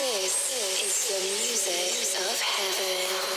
This is the music of heaven.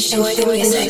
Enjoy the music.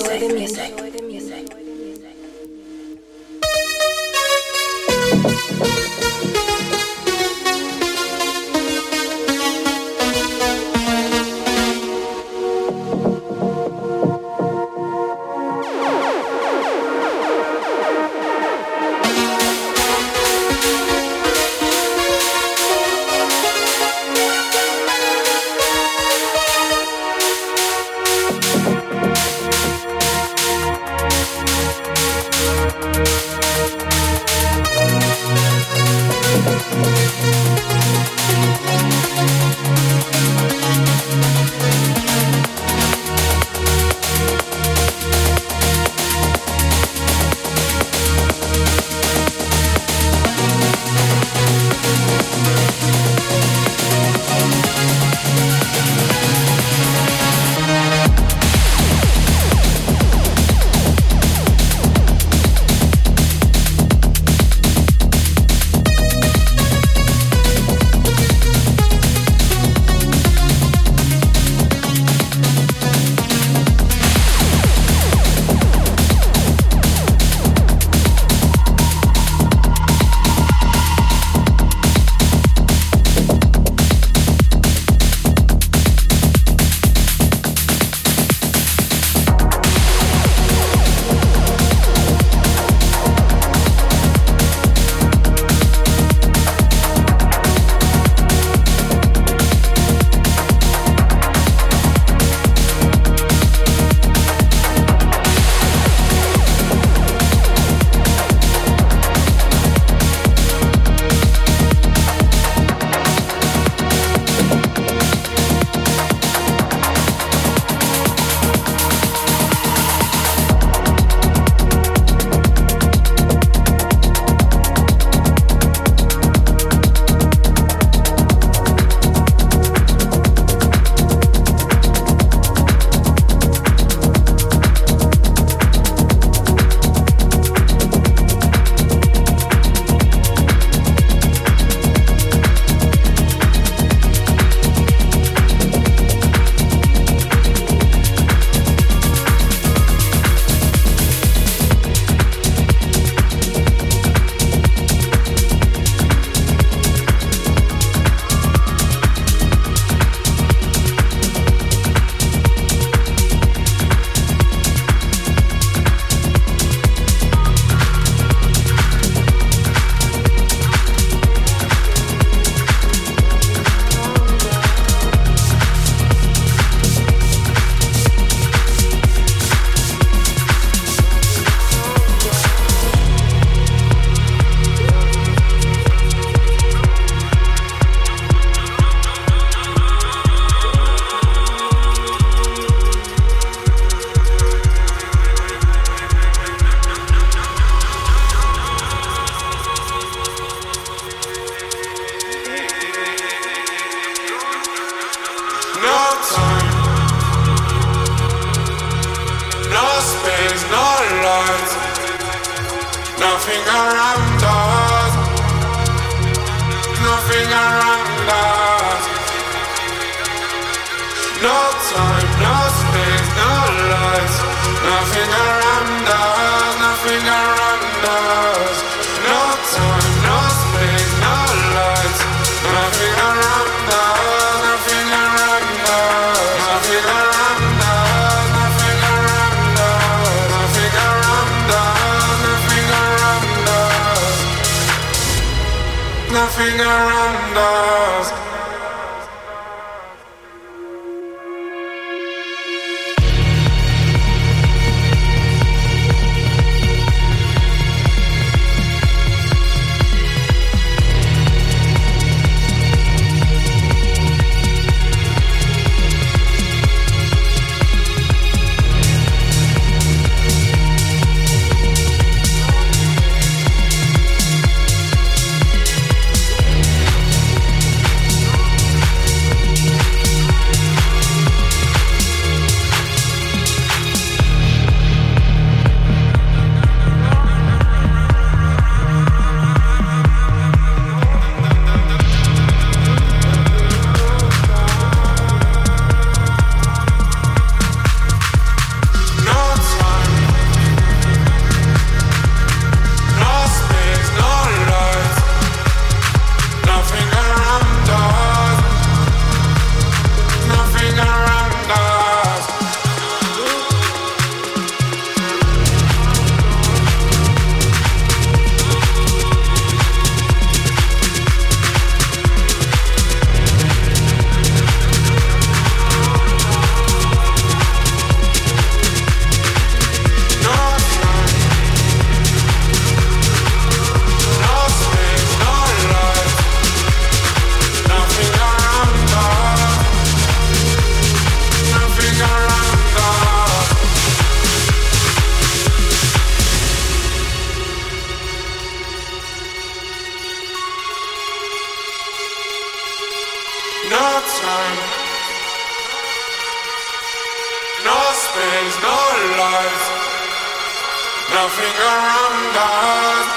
around us.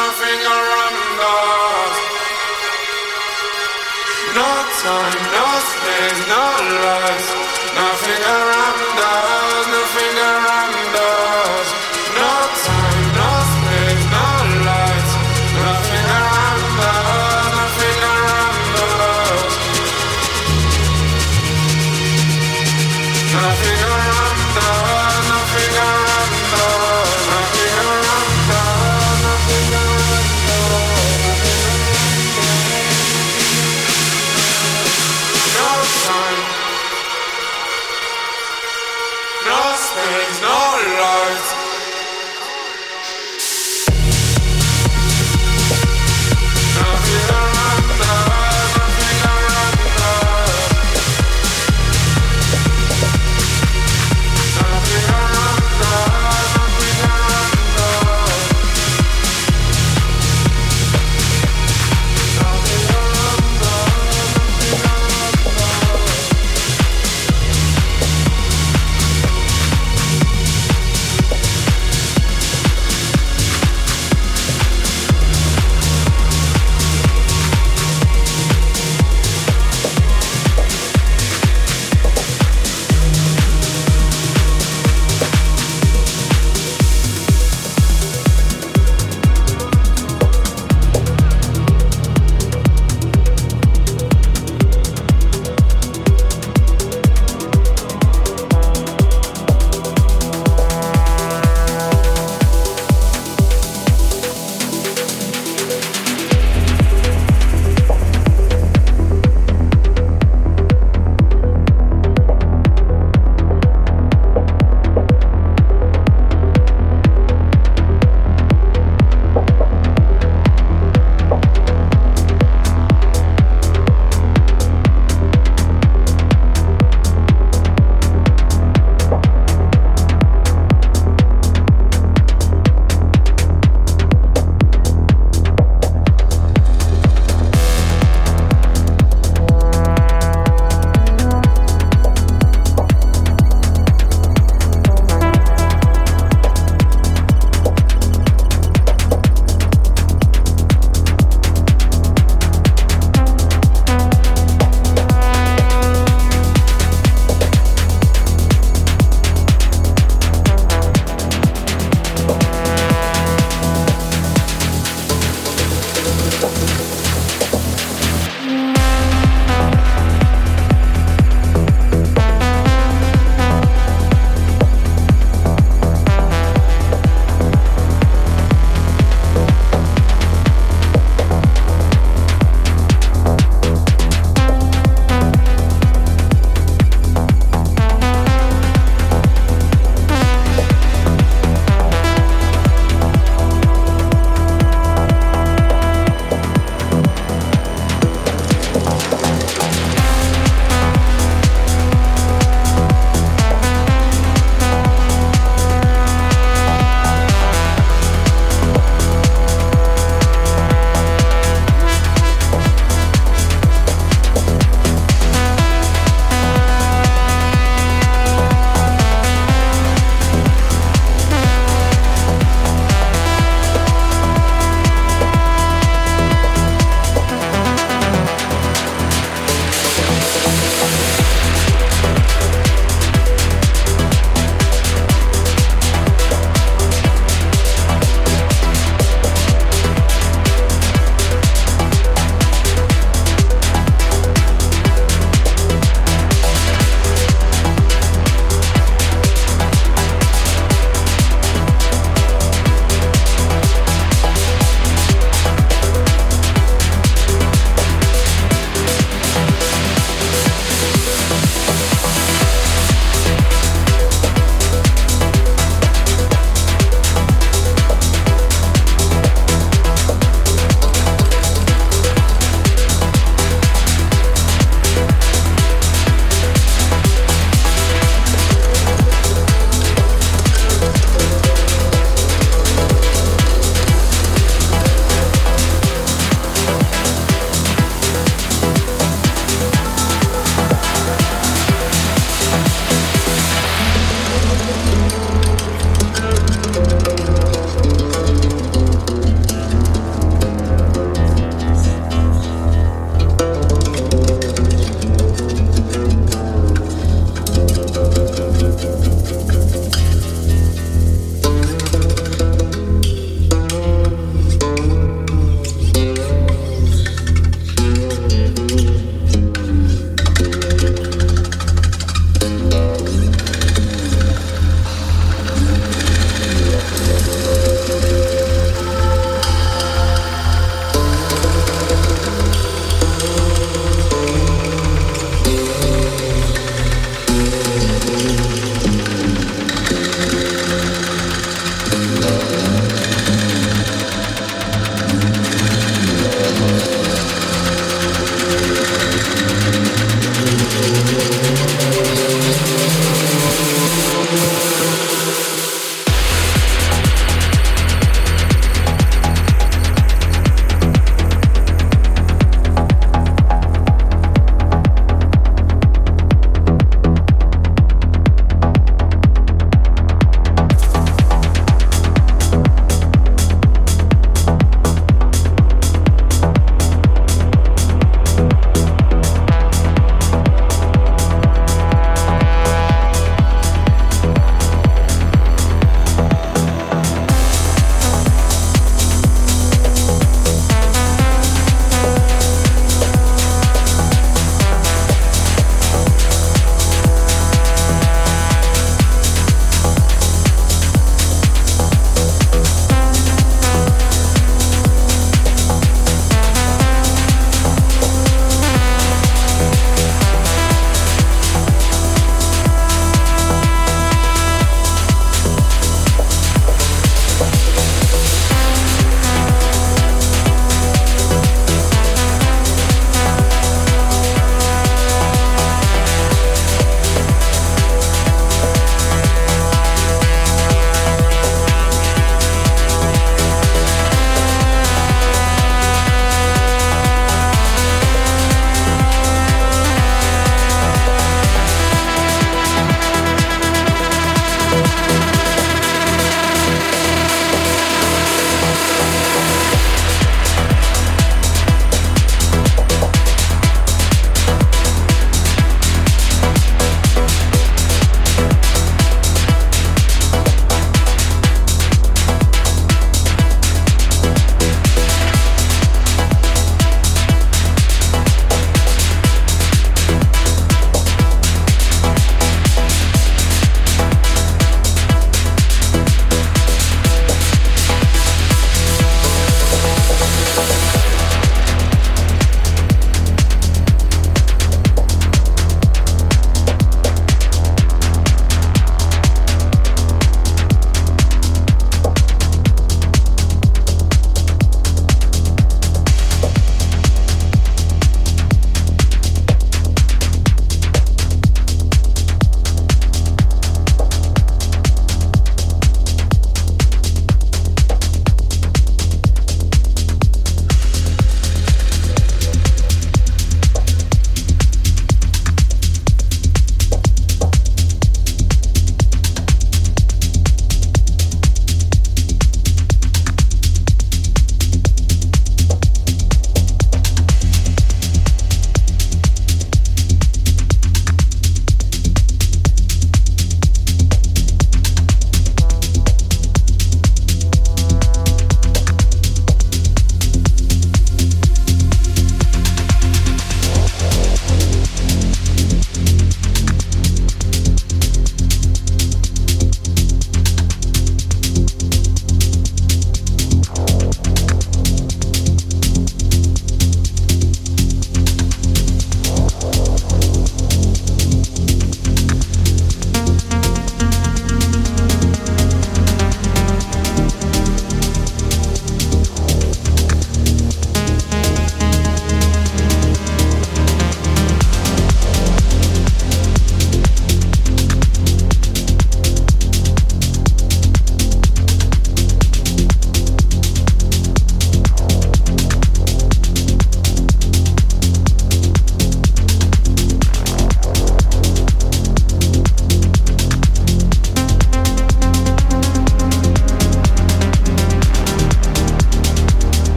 Nothing around us. No time, no space, no life.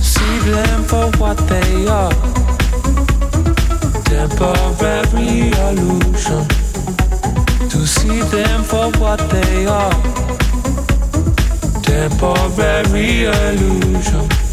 See them for what they are. Temporary illusion. To see them for what they are. Temporary illusion.